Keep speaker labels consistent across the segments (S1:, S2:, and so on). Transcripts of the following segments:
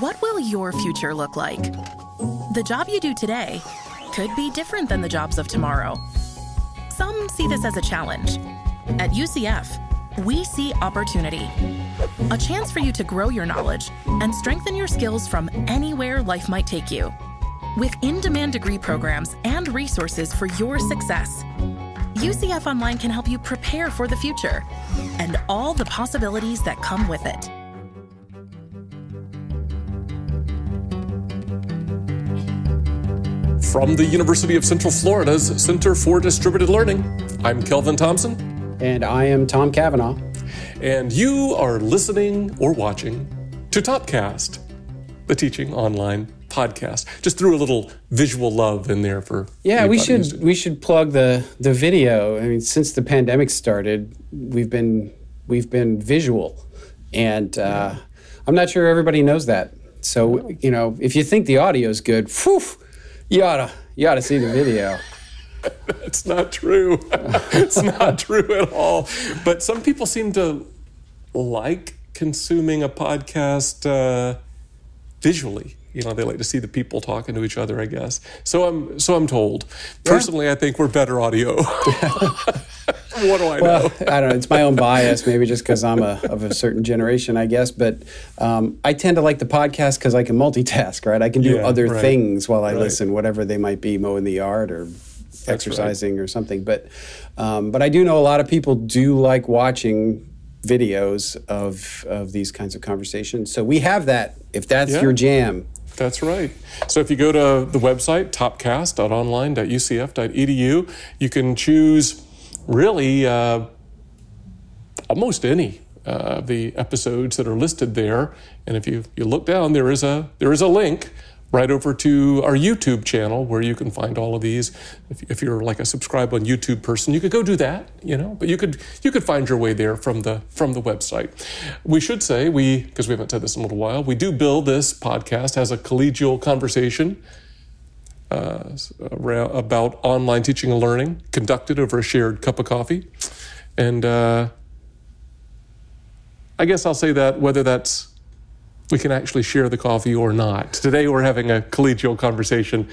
S1: What will your future look like? The job you do today could be different than the jobs of tomorrow. Some see this as a challenge. At UCF, we see opportunity. A chance for you to grow your knowledge and strengthen your skills from anywhere life might take you. With in demand degree programs and resources for your success, UCF Online can help you prepare for the future and all the possibilities that come with it.
S2: From the University of Central Florida's Center for Distributed Learning, I'm Kelvin Thompson.
S3: And I am Tom Cavanaugh.
S2: And you are listening or watching to Topcast, the teaching online podcast. Just threw a little visual love in there for
S3: Yeah, we should we should plug the the video. I mean, since the pandemic started, we've been we've been visual, and uh. I'm not sure everybody knows that. So you know, if you think the audio is good, whew, you oughta you oughta see the video.
S2: That's not true. it's not true at all. But some people seem to like consuming a podcast uh, visually. You know, they like to see the people talking to each other. I guess. So I'm so I'm told. Personally, yeah. I think we're better audio. what do I
S3: well,
S2: know?
S3: I don't know. It's my own bias, maybe just because I'm a, of a certain generation, I guess. But um, I tend to like the podcast because I can multitask, right? I can do yeah, other right. things while I right. listen, whatever they might be, mowing the yard or That's exercising right. or something. But um, but I do know a lot of people do like watching videos of of these kinds of conversations. So we have that. If that's yeah. your jam,
S2: that's right. So if you go to the website, topcast.online.ucf.edu, you can choose really uh, almost any uh, of the episodes that are listed there. And if you, you look down, there is a there is a link right over to our YouTube channel where you can find all of these. If, if, you're like a subscribe on YouTube person, you could go do that, you know. But you could you could find your way there from the from the website. We should say we because we haven't said this in a little while. We do build this podcast as a collegial conversation uh, about online teaching and learning, conducted over a shared cup of coffee. And uh, I guess I'll say that whether that's we can actually share the coffee or not. Today we're having a collegial conversation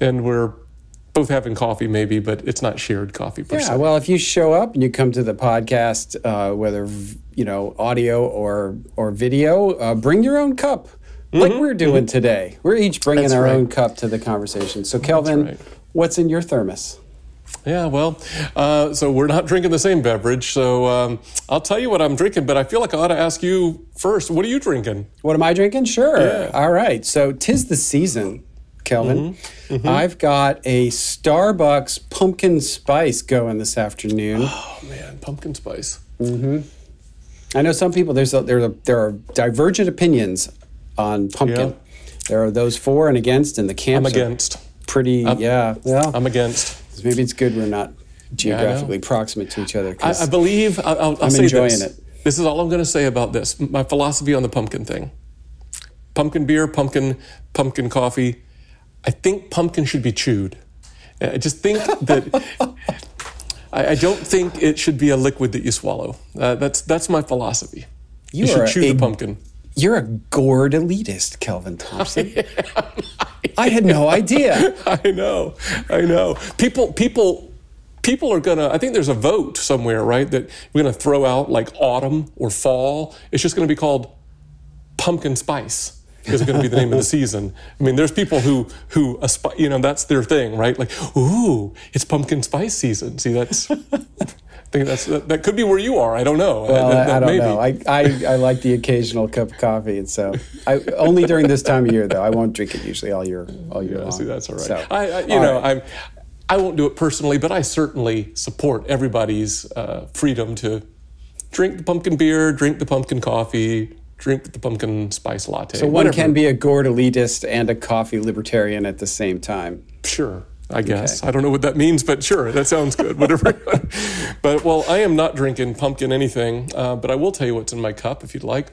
S2: and we're both having coffee maybe, but it's not shared coffee per
S3: yeah,
S2: se.
S3: well, if you show up and you come to the podcast, uh, whether you know audio or or video, uh, bring your own cup like mm-hmm. we're doing mm-hmm. today. We're each bringing That's our right. own cup to the conversation. So, Kelvin, right. what's in your thermos?
S2: Yeah, well, uh, so we're not drinking the same beverage. So um, I'll tell you what I'm drinking, but I feel like I ought to ask you first. What are you drinking?
S3: What am I drinking? Sure. Yeah. All right. So tis the season, Kelvin. Mm-hmm. Mm-hmm. I've got a Starbucks pumpkin spice going this afternoon.
S2: Oh man, pumpkin spice.
S3: Mm-hmm. I know some people. There's a, there are there are divergent opinions on pumpkin. Yeah. There are those for and against, and the camps.
S2: I'm against.
S3: Pretty,
S2: I'm,
S3: yeah. Well,
S2: I'm against.
S3: Maybe it's good we're not geographically yeah, proximate to each other.
S2: I, I, believe I'll,
S3: I'm
S2: say
S3: enjoying
S2: this.
S3: it.
S2: This is all I'm going to say about this. My philosophy on the pumpkin thing: pumpkin beer, pumpkin, pumpkin coffee. I think pumpkin should be chewed. I just think that. I, I, don't think it should be a liquid that you swallow. Uh, that's that's my philosophy. You, you should chew a, the pumpkin.
S3: You're a gourd elitist, Kelvin Thompson. I, I had no idea.
S2: I know. I know. People people people are gonna i think there's a vote somewhere right that we're gonna throw out like autumn or fall it's just gonna be called pumpkin spice is going to be the name of the season i mean there's people who who you know that's their thing right like ooh it's pumpkin spice season see that's think that's that, that, could be where you are. I don't know.
S3: Well, that, I, I, don't maybe. know. I, I, I like the occasional cup of coffee, and so I only during this time of year though. I won't drink it usually all year all year
S2: yeah,
S3: long.
S2: See, that's all right. So, I, I you know right. I'm. I won't do it personally, but I certainly support everybody's uh, freedom to drink the pumpkin beer, drink the pumpkin coffee, drink the pumpkin spice latte.
S3: So one whatever. can be a gourd elitist and a coffee libertarian at the same time.
S2: Sure. I guess. Okay. I don't know what that means, but sure, that sounds good. Whatever. but well, I am not drinking pumpkin anything, uh, but I will tell you what's in my cup if you'd like.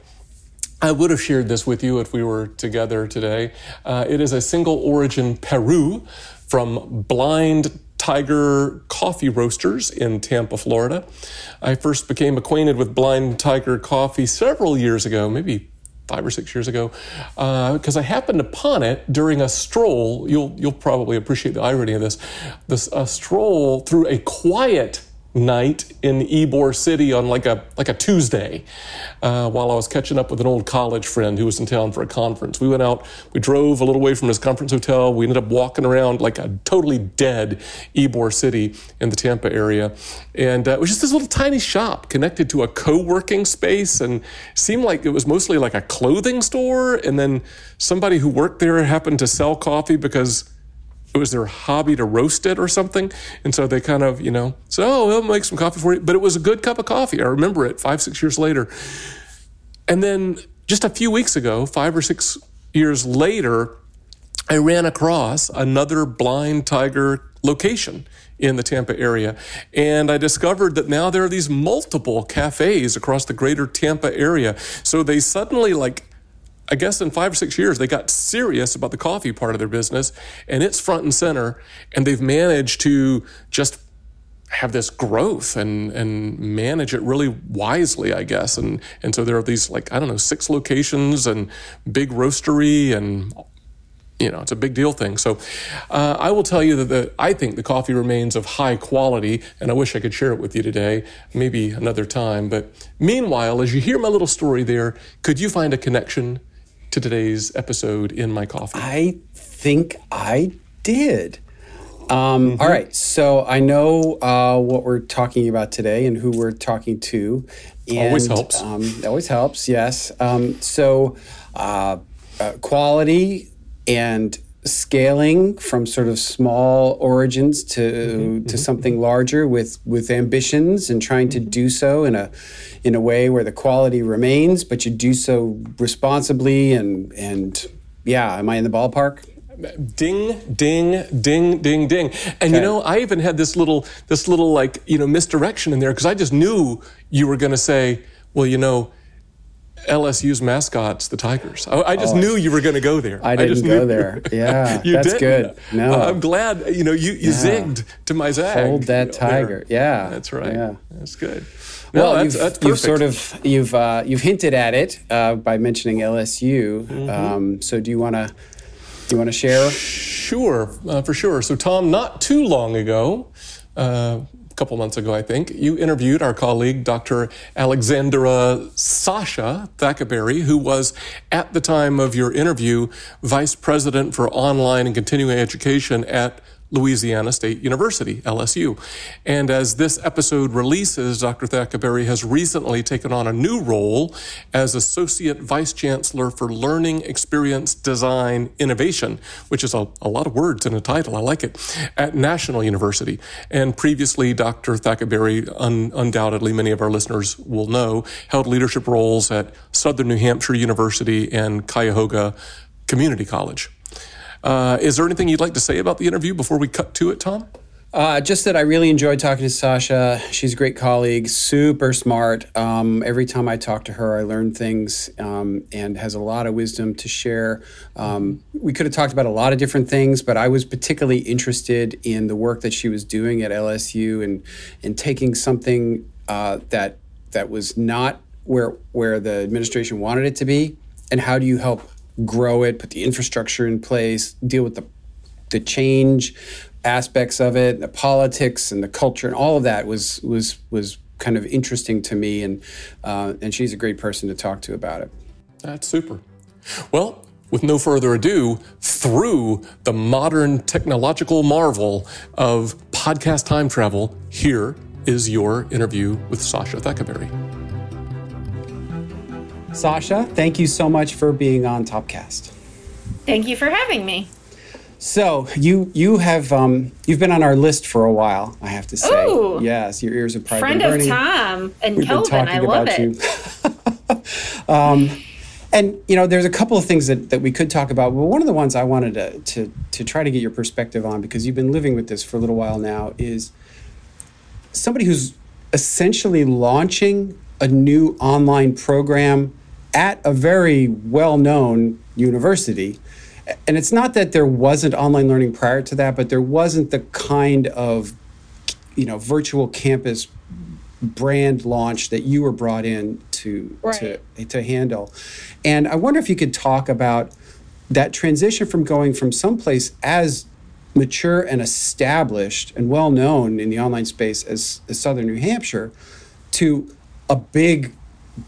S2: I would have shared this with you if we were together today. Uh, it is a single origin Peru from Blind Tiger Coffee Roasters in Tampa, Florida. I first became acquainted with Blind Tiger Coffee several years ago, maybe five or six years ago, because uh, I happened upon it during a stroll. You'll you'll probably appreciate the irony of this. This a stroll through a quiet night in Ybor City on like a like a Tuesday, uh, while I was catching up with an old college friend who was in town for a conference. We went out, we drove a little way from his conference hotel. We ended up walking around like a totally dead Ybor City in the Tampa area, and uh, it was just this little tiny shop connected to a co-working space, and seemed like it was mostly like a clothing store. And then somebody who worked there happened to sell coffee because it was their hobby to roast it or something. And so they kind of, you know, so oh, we'll make some coffee for you. But it was a good cup of coffee. I remember it five, six years later. And then just a few weeks ago, five or six years later, I ran across another blind tiger location in the Tampa area. And I discovered that now there are these multiple cafes across the greater Tampa area. So they suddenly like I guess in five or six years, they got serious about the coffee part of their business and it's front and center. And they've managed to just have this growth and and manage it really wisely, I guess. And and so there are these like I don't know six locations and big roastery and you know it's a big deal thing. So uh, I will tell you that the, I think the coffee remains of high quality, and I wish I could share it with you today, maybe another time. But meanwhile, as you hear my little story there, could you find a connection? To today's episode in my coffee?
S3: I think I did. Um, mm-hmm. all right, so I know uh, what we're talking about today and who we're talking to.
S2: And, always helps.
S3: Um, always helps, yes. Um, so, uh, uh, quality and scaling from sort of small origins to mm-hmm, to mm-hmm. something larger with with ambitions and trying to do so in a in a way where the quality remains but you do so responsibly and and yeah am i in the ballpark
S2: ding ding ding ding ding and okay. you know i even had this little this little like you know misdirection in there because i just knew you were going to say well you know LSU's mascots, the Tigers. I, I just oh, knew you were going to go there.
S3: I didn't I go there. Yeah, you that's didn't. good. No,
S2: uh, I'm glad. You know, you, you yeah. zigged to my zag.
S3: Hold that tiger. There. Yeah,
S2: that's right. Yeah, that's good.
S3: No, well, that's, you've, that's you've, sort of you've uh, you've hinted at it uh, by mentioning LSU. Mm-hmm. Um, so do you want to do you want to share?
S2: Sure, uh, for sure. So Tom, not too long ago. Couple months ago, I think, you interviewed our colleague, Dr. Alexandra Sasha Thackaberry, who was, at the time of your interview, Vice President for Online and Continuing Education at Louisiana State University, LSU. And as this episode releases, Dr. Thackaberry has recently taken on a new role as Associate Vice Chancellor for Learning Experience Design Innovation, which is a, a lot of words in a title. I like it, at National University. And previously, Dr. Thackaberry, un- undoubtedly many of our listeners will know, held leadership roles at Southern New Hampshire University and Cuyahoga Community College. Uh, is there anything you'd like to say about the interview before we cut to it, Tom?
S3: Uh, just that I really enjoyed talking to Sasha. She's a great colleague, super smart. Um, every time I talk to her, I learn things um, and has a lot of wisdom to share. Um, we could have talked about a lot of different things, but I was particularly interested in the work that she was doing at LSU and and taking something uh, that that was not where where the administration wanted it to be, and how do you help grow it, put the infrastructure in place, deal with the the change aspects of it, the politics and the culture, and all of that was was was kind of interesting to me. And uh, and she's a great person to talk to about it.
S2: That's super. Well, with no further ado, through the modern technological marvel of podcast time travel, here is your interview with Sasha Thackaberry.
S3: Sasha, thank you so much for being on Topcast.
S4: Thank you for having me.
S3: So you you have um, you've been on our list for a while, I have to say.
S4: Ooh,
S3: yes, your ears are probably
S4: friend of Tom and We've Kelvin. I love it.
S3: um, and you know, there's a couple of things that, that we could talk about. But one of the ones I wanted to, to to try to get your perspective on, because you've been living with this for a little while now, is somebody who's essentially launching a new online program at a very well known university. And it's not that there wasn't online learning prior to that, but there wasn't the kind of you know virtual campus brand launch that you were brought in to to right. to to handle. And I wonder if you could talk about that transition from going from someplace as mature and established and well known in the online space as, as Southern New Hampshire to a big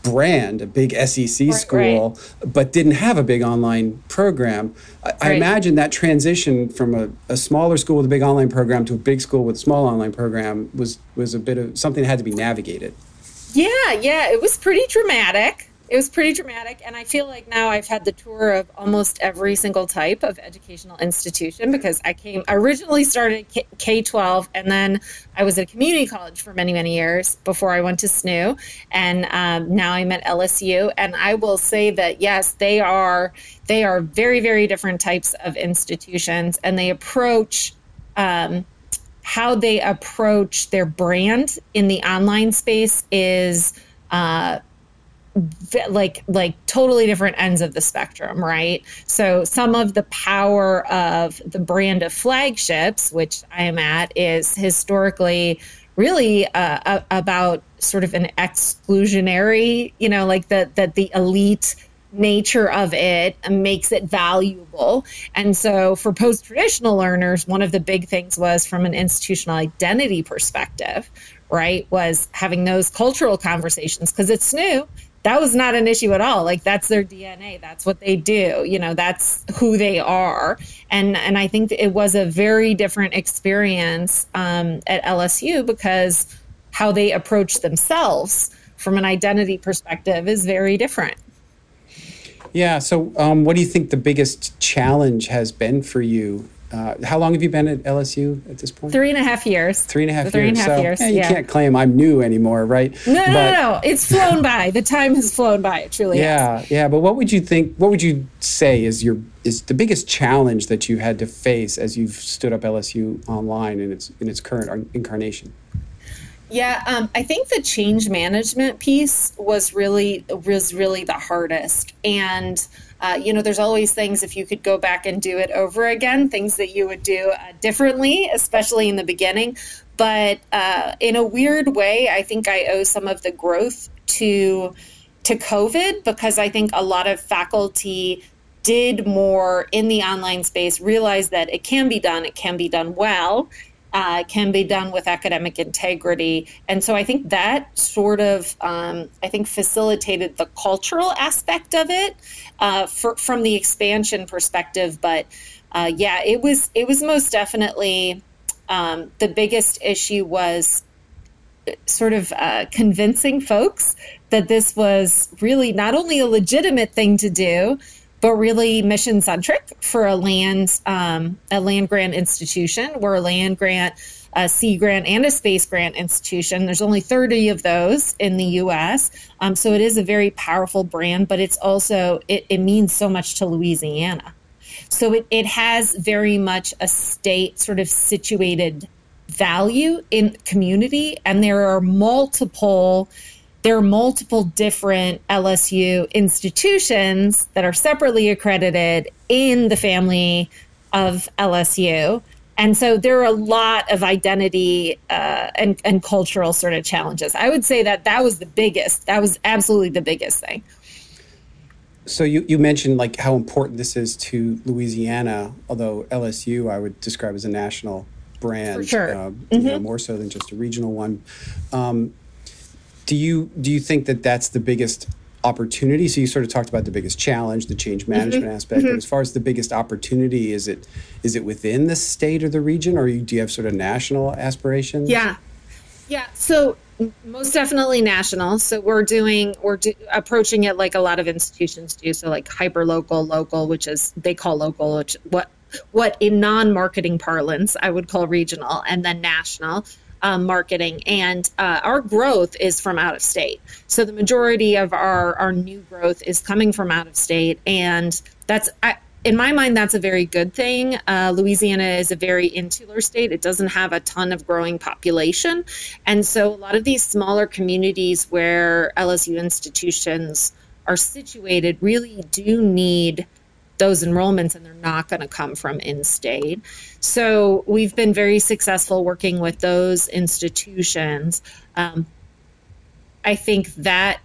S3: brand, a big SEC right, school, right. but didn't have a big online program. I, right. I imagine that transition from a, a, smaller school with a big online program to a big school with a small online program was was a bit of something that had to be navigated.
S4: Yeah, yeah, it was pretty dramatic it was pretty dramatic and i feel like now i've had the tour of almost every single type of educational institution because i came originally started k-12 and then i was at a community college for many many years before i went to SNHU and um, now i'm at lsu and i will say that yes they are they are very very different types of institutions and they approach um, how they approach their brand in the online space is uh, like like totally different ends of the spectrum right so some of the power of the brand of flagships which i am at is historically really uh, about sort of an exclusionary you know like that that the elite nature of it makes it valuable. And so for post traditional learners, one of the big things was from an institutional identity perspective, right? Was having those cultural conversations because it's new that was not an issue at all. Like that's their dna that's what they do. You know that's who they are. And and i think it was a very different experience um, at lsu because how they approach themselves from an identity perspective is very different.
S3: Yeah. So um, what do you think the biggest challenge has been for you uh, how long have you been at LSU at this point?
S4: Three and a half years.
S3: Three and a half
S4: three
S3: years.
S4: Three and a half so, years.
S3: Yeah, you yeah. can't claim I'm new anymore, right?
S4: No, no, but, no, no. It's flown by. The time has flown by. It truly
S3: yeah,
S4: has.
S3: Yeah, But what would you think? What would you say is your is the biggest challenge that you had to face as you've stood up LSU online in its in its current incarnation?
S4: Yeah, um, I think the change management piece was really was really the hardest, and uh, you know, there's always things if you could go back and do it over again, things that you would do uh, differently, especially in the beginning. But uh, in a weird way, I think I owe some of the growth to to COVID because I think a lot of faculty did more in the online space, realized that it can be done, it can be done well, uh, can be done with academic integrity. And so I think that sort of, um, I think, facilitated the cultural aspect of it uh, for, from the expansion perspective. But uh, yeah, it was it was most definitely um, the biggest issue was sort of uh, convincing folks that this was really not only a legitimate thing to do, but really mission centric for a land um, a land grant institution. We're a land grant, a sea grant, and a space grant institution. There's only 30 of those in the U.S., um, so it is a very powerful brand. But it's also it, it means so much to Louisiana. So it, it has very much a state sort of situated value in community, and there are multiple there are multiple different LSU institutions that are separately accredited in the family of LSU. And so there are a lot of identity uh, and, and cultural sort of challenges. I would say that that was the biggest, that was absolutely the biggest thing.
S3: So you, you mentioned like how important this is to Louisiana, although LSU I would describe as a national brand,
S4: For sure.
S3: Uh, mm-hmm. you know, more so than just a regional one. Um, do you do you think that that's the biggest opportunity? So you sort of talked about the biggest challenge, the change mm-hmm. management mm-hmm. aspect. Mm-hmm. But as far as the biggest opportunity, is it is it within the state or the region, or do you have sort of national aspirations?
S4: Yeah, yeah. So most definitely national. So we're doing we're do, approaching it like a lot of institutions do. So like hyper local, local, which is they call local, which what what in non marketing parlance I would call regional, and then national um, marketing, and uh, our growth is from out of state. So the majority of our our new growth is coming from out of state, and that's I, in my mind, that's a very good thing. Uh, Louisiana is a very insular state. It doesn't have a ton of growing population. And so a lot of these smaller communities where LSU institutions are situated really do need those enrollments and they're not going to come from in state. So we've been very successful working with those institutions. Um, I think that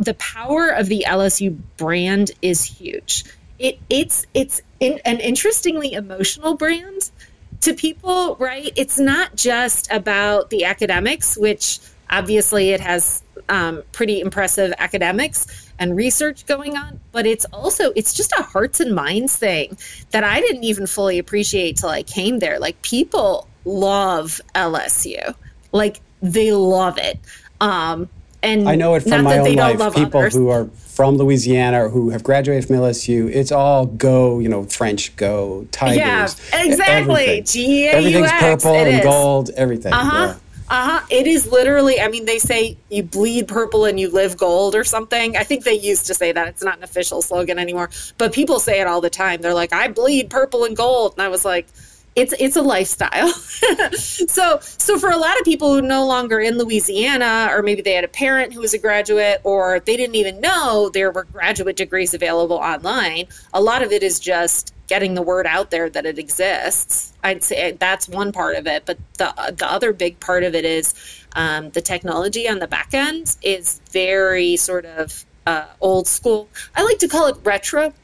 S4: the power of the LSU brand is huge. It it's it's in, an interestingly emotional brand to people, right? It's not just about the academics, which obviously it has um, pretty impressive academics and research going on, but it's also it's just a hearts and minds thing that I didn't even fully appreciate till I came there. Like people love LSU, like they love it. Um, and
S3: I know it from my own life. People others. who are from Louisiana or who have graduated from LSU, it's all go, you know, French go, Tigers. Yeah,
S4: exactly. G-A-U-X,
S3: Everything's purple and gold, everything.
S4: Uh huh. Yeah. Uh huh. It is literally, I mean, they say you bleed purple and you live gold or something. I think they used to say that. It's not an official slogan anymore, but people say it all the time. They're like, I bleed purple and gold. And I was like, it's it's a lifestyle. so so for a lot of people who no longer in Louisiana, or maybe they had a parent who was a graduate, or they didn't even know there were graduate degrees available online. A lot of it is just getting the word out there that it exists. I'd say that's one part of it, but the the other big part of it is um, the technology on the back end is very sort of uh, old school. I like to call it retro,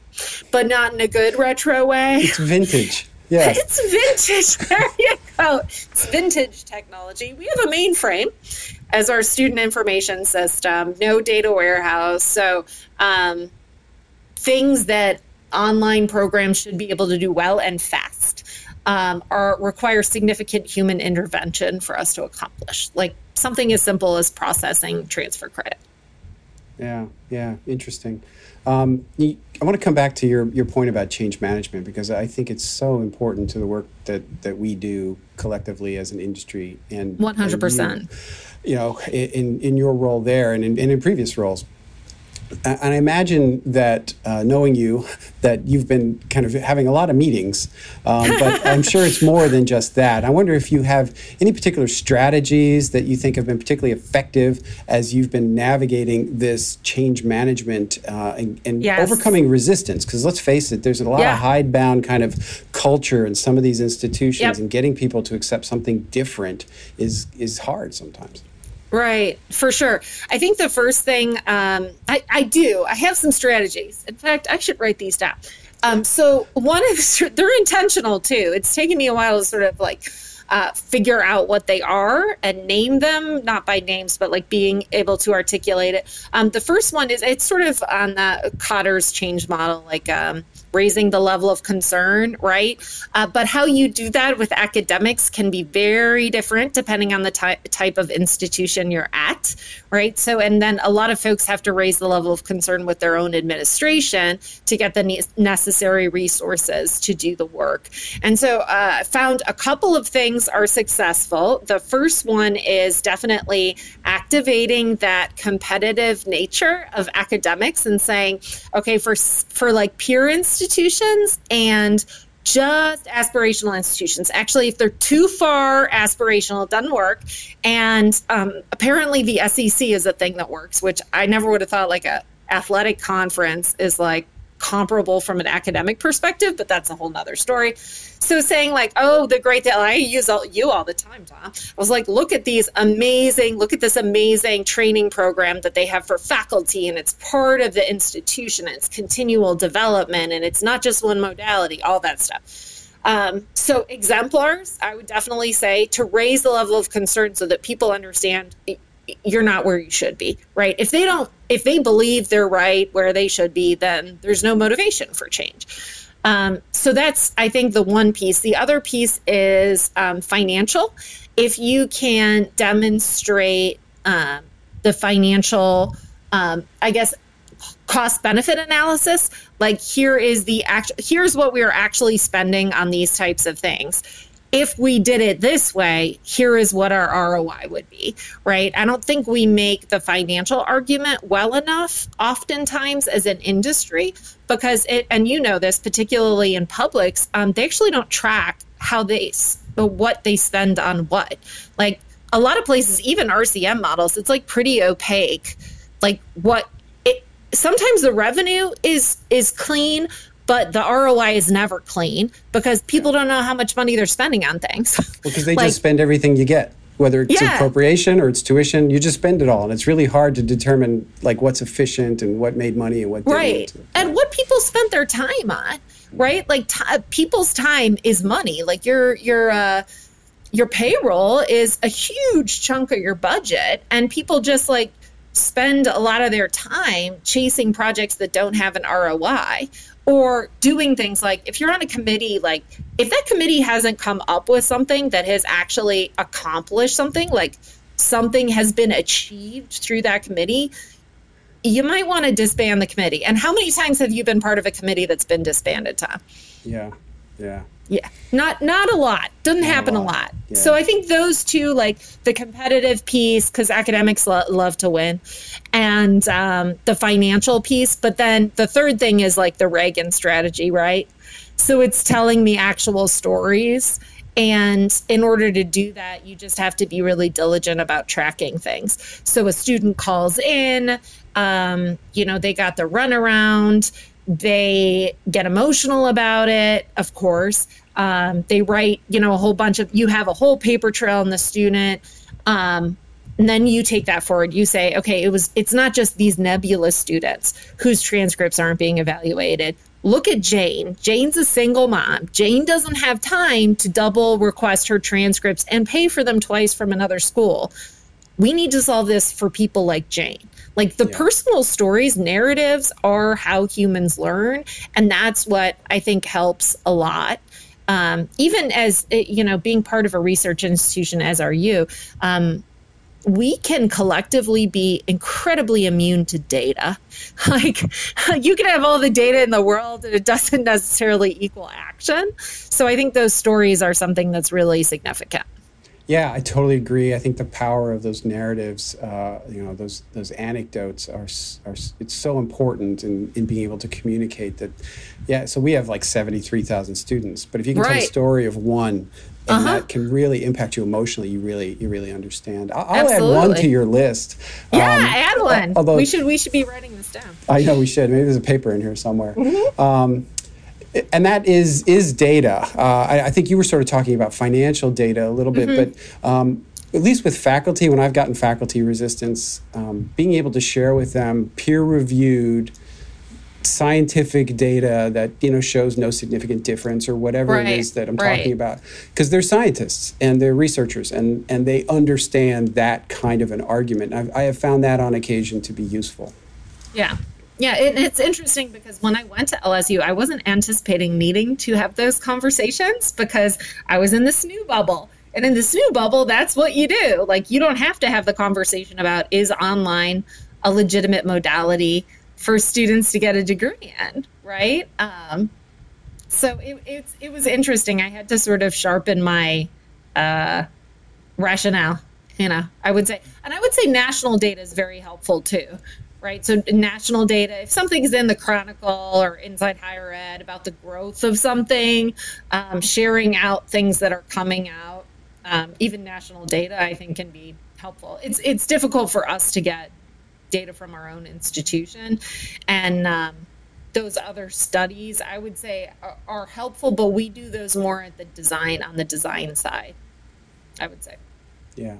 S4: but not in a good retro way.
S3: It's vintage. Yeah.
S4: It's vintage. There you go. It's vintage technology. We have a mainframe as our student information system, no data warehouse. So, um, things that online programs should be able to do well and fast um, are require significant human intervention for us to accomplish. Like something as simple as processing transfer credit.
S3: Yeah, yeah, interesting. Um, I want to come back to your, your point about change management because I think it's so important to the work that, that we do collectively as an industry. And
S4: 100%.
S3: you, know, in, in your role there and in, and in previous roles, and I imagine that uh, knowing you, that you've been kind of having a lot of meetings, um, but I'm sure it's more than just that. I wonder if you have any particular strategies that you think have been particularly effective as you've been navigating this change management uh, and, and yes. overcoming resistance. Because let's face it, there's a lot yeah. of hidebound kind of culture in some of these institutions, yep. and getting people to accept something different is is hard sometimes.
S4: Right, for sure. I think the first thing um, I, I do, I have some strategies. In fact, I should write these down. Um, so one of they're intentional too. It's taken me a while to sort of like uh, figure out what they are and name them, not by names, but like being able to articulate it. Um, the first one is it's sort of on the Kotter's change model, like um, raising the level of concern, right? Uh, but how you do that with academics can be very different depending on the ty- type of institution you're at, right? So, and then a lot of folks have to raise the level of concern with their own administration to get the ne- necessary resources to do the work. And so, uh, I found a couple of things are successful. The first one is definitely activating that competitive nature of academics and saying, okay, for for like peer institutions institutions and just aspirational institutions. Actually, if they're too far aspirational, it doesn't work. And um, apparently, the SEC is a thing that works, which I never would have thought like a athletic conference is like comparable from an academic perspective, but that's a whole nother story. So saying like, oh, the great deal, I use all, you all the time, Tom. I was like, look at these amazing, look at this amazing training program that they have for faculty, and it's part of the institution. It's continual development, and it's not just one modality, all that stuff. Um, so exemplars, I would definitely say to raise the level of concern so that people understand you're not where you should be, right? If they don't, if they believe they're right where they should be, then there's no motivation for change. Um, so that's, I think, the one piece. The other piece is um, financial. If you can demonstrate um, the financial, um, I guess, cost benefit analysis, like here is the act, here's what we are actually spending on these types of things if we did it this way, here is what our ROI would be, right? I don't think we make the financial argument well enough, oftentimes as an industry, because it, and you know this, particularly in publics, um, they actually don't track how they, what they spend on what. Like a lot of places, even RCM models, it's like pretty opaque. Like what it, sometimes the revenue is is clean but the ROI is never clean because people don't know how much money they're spending on things.
S3: Because well, they like, just spend everything you get. whether it's yeah. appropriation or it's tuition you just spend it all and it's really hard to determine like what's efficient and what made money and what didn't.
S4: right and what people spent their time on right like t- people's time is money like your your uh your payroll is a huge chunk of your budget and people just like spend a lot of their time chasing projects that don't have an ROI or doing things like if you're on a committee like if that committee hasn't come up with something that has actually accomplished something like something has been achieved through that committee you might want to disband the committee. And how many times have you been part of a committee that's been disbanded tom?
S3: Yeah yeah
S4: yeah not not a lot doesn't not happen a lot, a lot. Yeah. so i think those two like the competitive piece because academics lo- love to win and um, the financial piece but then the third thing is like the reagan strategy right so it's telling the actual stories and in order to do that, you just have to be really diligent about tracking things. So a student calls in, um, you know, they got the runaround, they get emotional about it, of course. Um, they write, you know, a whole bunch of, you have a whole paper trail in the student. Um, and then you take that forward. You say, okay, it was, it's not just these nebulous students whose transcripts aren't being evaluated. Look at Jane. Jane's a single mom. Jane doesn't have time to double request her transcripts and pay for them twice from another school. We need to solve this for people like Jane. Like the yeah. personal stories, narratives are how humans learn. And that's what I think helps a lot. Um, even as, eh, you know, being part of a research institution, as are you, um, we can collectively be incredibly immune to data. Like you can have all the data in the world and it doesn't necessarily equal action. So I think those stories are something that's really significant.
S3: Yeah, I totally agree. I think the power of those narratives, uh, you know, those those anecdotes are, are it's so important in, in being able to communicate that. Yeah, so we have like seventy three thousand students, but if you can right. tell a story of one and uh-huh. that can really impact you emotionally, you really you really understand. I'll, I'll add one to your list.
S4: Yeah, um, add one. Although we should we should be writing this down.
S3: I know we should. Maybe there's a paper in here somewhere. Mm-hmm. Um, and that is is data. Uh, I, I, think you were sort of talking about financial data a little bit, mm-hmm. but um, at least with faculty, when I've gotten faculty resistance, um, being able to share with them peer reviewed scientific data that you know shows no significant difference or whatever right, it is that I'm right. talking about because they're scientists and they're researchers and and they understand that kind of an argument. I've, I have found that on occasion to be useful.
S4: Yeah, yeah, it, it's interesting because when I went to LSU, I wasn't anticipating needing to have those conversations because I was in this new bubble. And in this new bubble, that's what you do. Like, you don't have to have the conversation about is online a legitimate modality for students to get a degree in, right? Um, so it, it, it was interesting. I had to sort of sharpen my uh, rationale, you know, I would say. And I would say national data is very helpful too, right? So national data, if something's in the Chronicle or Inside Higher Ed about the growth of something, um, sharing out things that are coming out, um, even national data, I think can be helpful. It's it's difficult for us to get data from our own institution, and um, those other studies, I would say, are, are helpful, but we do those more at the design on the design side. I would say.
S3: Yeah.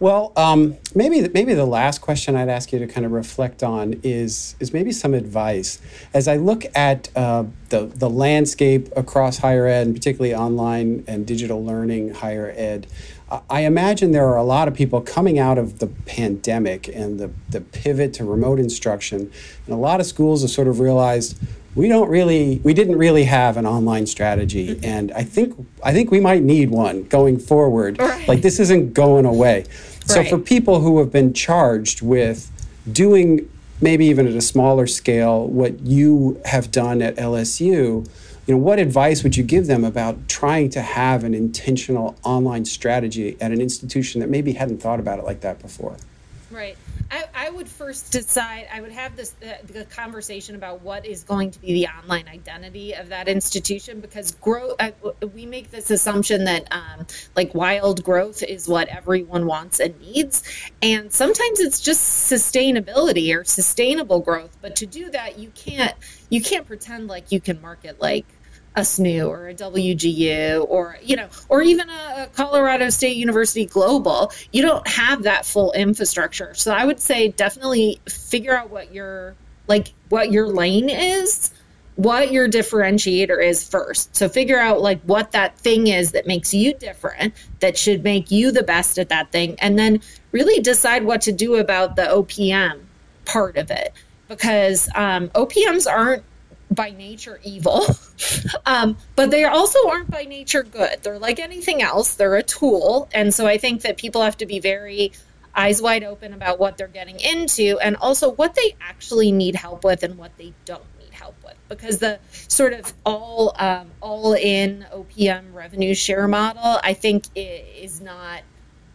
S3: Well, um, maybe maybe the last question I'd ask you to kind of reflect on is is maybe some advice as I look at uh, the the landscape across higher ed, and particularly online and digital learning higher ed. I imagine there are a lot of people coming out of the pandemic and the, the pivot to remote instruction, and a lot of schools have sort of realized we don't really we didn't really have an online strategy. Mm-hmm. And i think i think we might need one going forward. Right. like this isn't going away. So for people who have been charged with doing maybe even at a smaller scale what you have done at lsu you know what advice would you give them about trying to have an intentional online strategy at an institution that maybe hadn't thought about it like that before
S4: right I, I, would first decide. I would have this uh, the conversation about what is going to be the online identity of that institution because growth. Uh, we make this assumption that um, like wild growth is what everyone wants and needs, and sometimes it's just sustainability or sustainable growth. But to do that, you can't you can't pretend like you can market like a SNHU or a WGU or you know or even a, Colorado State University Global. You don't have that full infrastructure. So I would say definitely figure out what your like what your lane is what your differentiator is first. So figure out like what that thing is that makes you different, that should make you the best at that thing, and then really decide what to do about the OPM part of it. Because um, OPMs aren't by nature evil, um, but they also aren't by nature good. They're like anything else, they're a tool. And so I think that people have to be very eyes wide open about what they're getting into and also what they actually need help with and what they don't need help with because the sort of all um, all in OPM revenue share model I think is not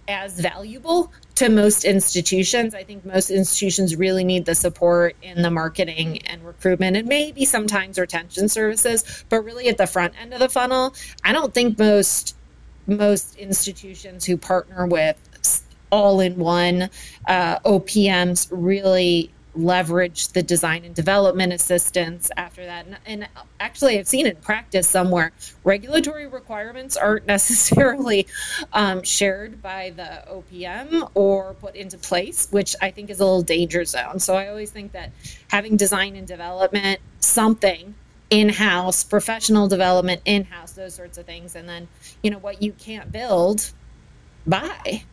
S4: as valuable to most institutions. I think most institutions really need the support in the marketing and recruitment and maybe sometimes retention services, but really at the front end of the funnel, I don't think most most institutions who partner with all in one uh, OPMs really leverage the design and development assistance after that. And, and, actually, I've seen in practice somewhere regulatory requirements aren't necessarily um, shared by the OPM or put into place, which I think is a little danger zone. So I always think that having design and development, something in house, professional development in house, those sorts of things. And then, you know, what you can't build, buy.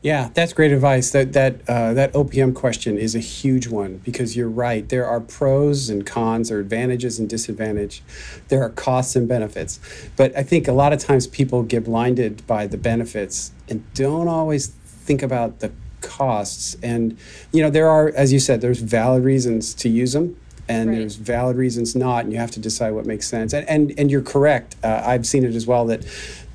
S3: Yeah, that's great advice. That that uh, that OPM question is a huge one because you're right. There are pros and cons, there are advantages and disadvantages. There are costs and benefits. But I think a lot of times people get blinded by the benefits and don't always think about the costs. And you know, there are, as you said, there's valid reasons to use them and right. there's valid reasons not, and you have to decide what makes sense. And and, and you're correct. Uh, I've seen it as well that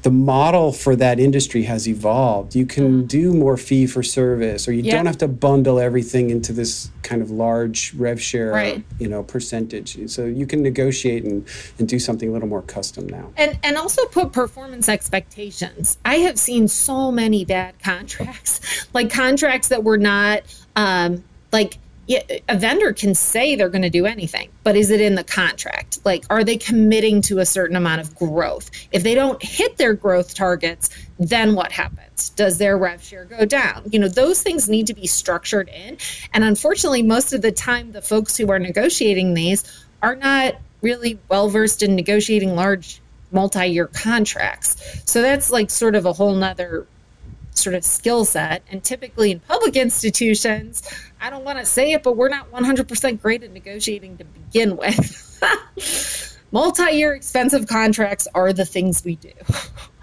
S3: the model for that industry has evolved. You can mm. do more fee for service, or you don't have to bundle everything into this kind of large rev share, right. you know, percentage. So you can negotiate and, and do something a little more custom now.
S4: And and also put performance expectations. I have seen so many bad contracts, like contracts that were not um, like a vendor can say they're going to do anything, but is it in the contract? Like, are they committing to a certain amount of growth? If they don't hit their growth targets, then what happens? Does their rev share go down? You know, those things need to be structured in. And unfortunately, most of the time, the folks who are negotiating these are not really well versed in negotiating large multi year contracts. So that's like sort of a whole nother sort of skill set. And typically in public institutions, I don't want to say it, but we're not 100% great at negotiating to begin with. Multi year expensive contracts are the things we do.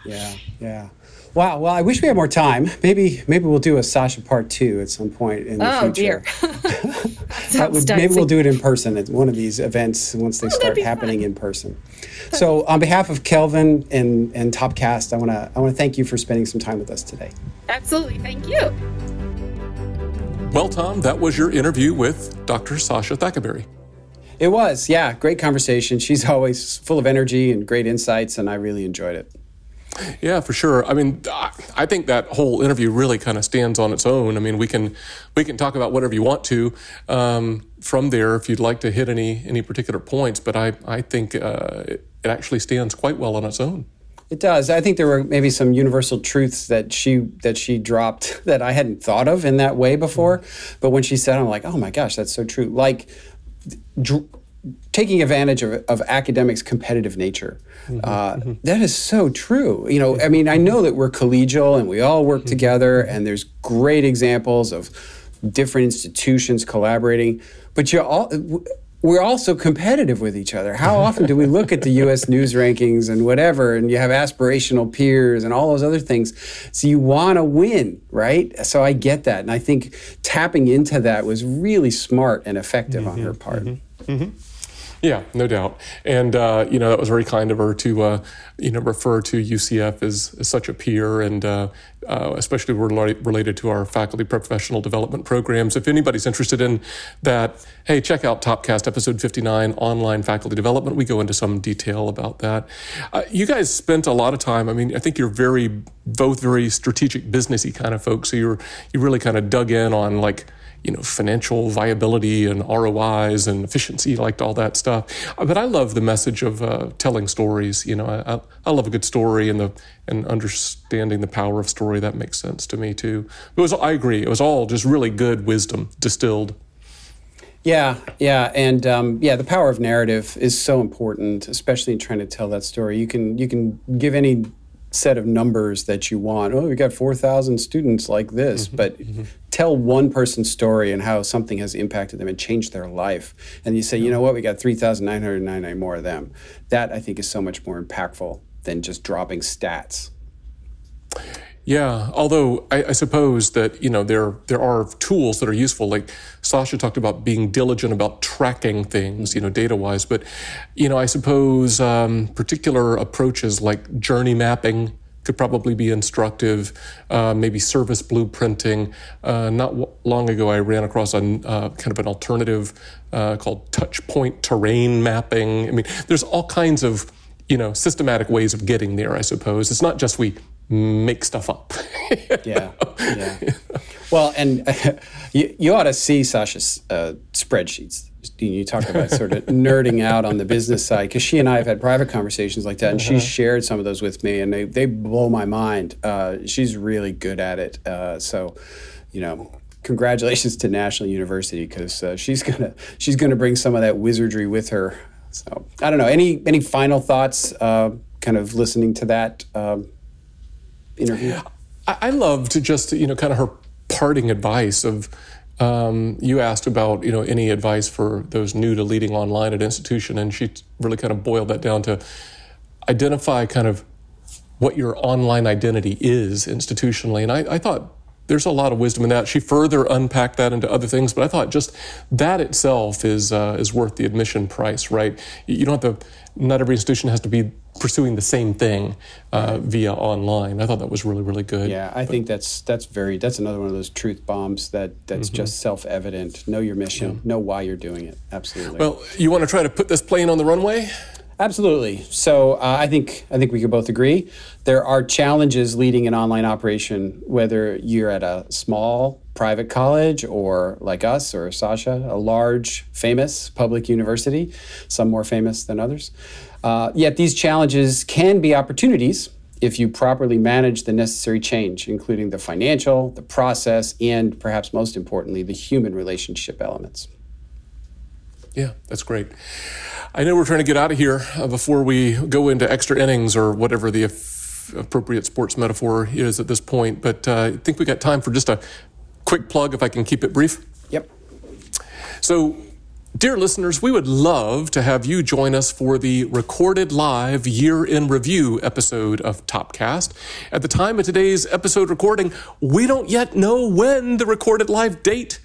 S3: yeah, yeah. Wow. Well, I wish we had more time. Maybe maybe we'll do a Sasha part two at some point in the
S4: oh,
S3: future.
S4: dear.
S3: would, maybe we'll do it in person at one of these events once they oh, start happening fun. in person. So, on behalf of Kelvin and and Topcast, I want to I want to thank you for spending some time with us today.
S4: Absolutely. Thank you.
S2: Well, Tom, that was your interview with Dr. Sasha Thackaberry.
S3: It was, yeah, great conversation. She's always full of energy and great insights, and I really enjoyed it.
S2: Yeah, for sure. I mean, I think that whole interview really kind of stands on its own. I mean, we can we can talk about whatever you want to um, from there if you'd like to hit any any particular points. But I I think uh, it, it actually stands quite well on its own.
S3: It does. I think there were maybe some universal truths that she that she dropped that I hadn't thought of in that way before. Mm-hmm. But when she said, I'm like, oh my gosh, that's so true. Like. Dr- taking advantage of, of academics' competitive nature. Mm-hmm, uh, mm-hmm. That is so true. You know, I mean, I know that we're collegial and we all work mm-hmm. together, and there's great examples of different institutions collaborating. But you all, we're also competitive with each other. How often do we look at the U.S. news rankings and whatever, and you have aspirational peers and all those other things? So you want to win, right? So I get that, and I think tapping into that was really smart and effective on her mm-hmm, part.
S2: Yeah, no doubt. And, uh, you know, that was very kind of her to, uh, you know, refer to UCF as, as such a peer and uh, uh especially related to our faculty professional development programs. If anybody's interested in that, hey, check out Topcast episode 59, online faculty development. We go into some detail about that. Uh, you guys spent a lot of time. I mean, I think you're very, both very strategic businessy kind of folks. So you're, you really kind of dug in on like, you know, financial viability and ROIs and efficiency, liked all that stuff. But I love the message of uh, telling stories. You know, I, I love a good story and the and understanding the power of story. That makes sense to me too. It was I agree. It was all just really good wisdom distilled.
S3: Yeah, yeah, and um, yeah, the power of narrative is so important, especially in trying to tell that story. You can you can give any set of numbers that you want. Oh, we got 4,000 students like this, mm-hmm, but mm-hmm. tell one person's story and how something has impacted them and changed their life. And you say, you know what, we got 3,999 more of them. That I think is so much more impactful than just dropping stats.
S2: Yeah, although I, I, suppose that you know there there are tools that are useful. Like Sasha talked about being diligent about tracking things, you know, data wise. But you know, I suppose um, particular approaches like journey mapping could probably be instructive. Uh, maybe service blueprinting. Uh, not w- long ago, I ran across a uh, kind of an alternative uh, called touch point terrain mapping. I mean, there's all kinds of you know systematic ways of getting there. I suppose it's not just we make stuff up.
S3: yeah, yeah. Well, and uh, you, you ought to see Sasha's uh, spreadsheets. You talk about sort of nerding out on the business side because she and I have had private conversations like that, and uh-huh. she's shared some of those with me, and they, they blow my mind. Uh, she's really good at it. Uh, so, you know, congratulations to National University because uh, she's gonna she's gonna bring some of that wizardry with her. So I don't know. Any any final thoughts? Uh, kind of listening to that. Um, interview?
S2: I, I loved just you know kind of her parting advice of. Um, you asked about you know any advice for those new to leading online at institution, and she really kind of boiled that down to identify kind of what your online identity is institutionally. And I, I thought there's a lot of wisdom in that. She further unpacked that into other things, but I thought just that itself is uh, is worth the admission price, right? You don't have to. Not every institution has to be pursuing the same thing uh, via online. I thought that was really really good.
S3: Yeah, I but, think that's that's very that's another one of those truth bombs that that's mm-hmm. just self evident. Know your mission. Yeah. Know why you're doing it. Absolutely.
S2: Well, you want to try to put this plane on the runway?
S3: Absolutely. So uh, I think I think we could both agree there are challenges leading an online operation, whether you're at a small private college or like us or Sasha, a large, famous public university, some more famous than others. Uh, yet these challenges can be opportunities if you properly manage the necessary change, including the financial, the process, and perhaps most importantly, the human relationship elements.
S2: Yeah, that's great. I know we're trying to get out of here uh, before we go into extra innings or whatever the appropriate sports metaphor is at this point, but uh, I think we got time for just a quick plug if I can keep it brief.
S3: Yep.
S2: So, Dear listeners, we would love to have you join us for the recorded live year in review episode of Topcast. At the time of today's episode recording, we don't yet know when the recorded live date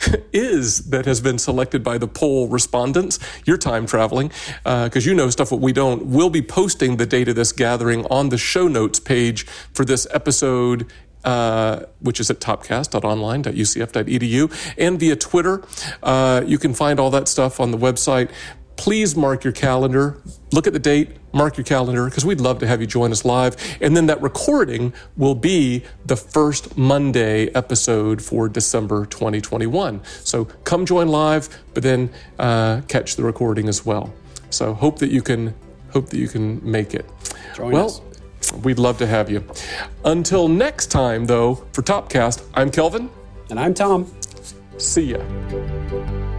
S2: is that has been selected by the poll respondents. You're time traveling because uh, you know stuff what we don't. We'll be posting the date of this gathering on the show notes page for this episode uh, which is at topcast.online.ucf.edu, and via Twitter. Uh, you can find all that stuff on the website. Please mark your calendar, look at the date, mark your calendar, because we'd love to have you join us live. And then that recording will be the first Monday episode for December 2021. So come join live, but then uh, catch the recording as well. So hope that you can hope that you can make it.
S3: Join well, us.
S2: We'd love to have you. Until next time, though, for Topcast, I'm Kelvin.
S3: And I'm Tom.
S2: See ya.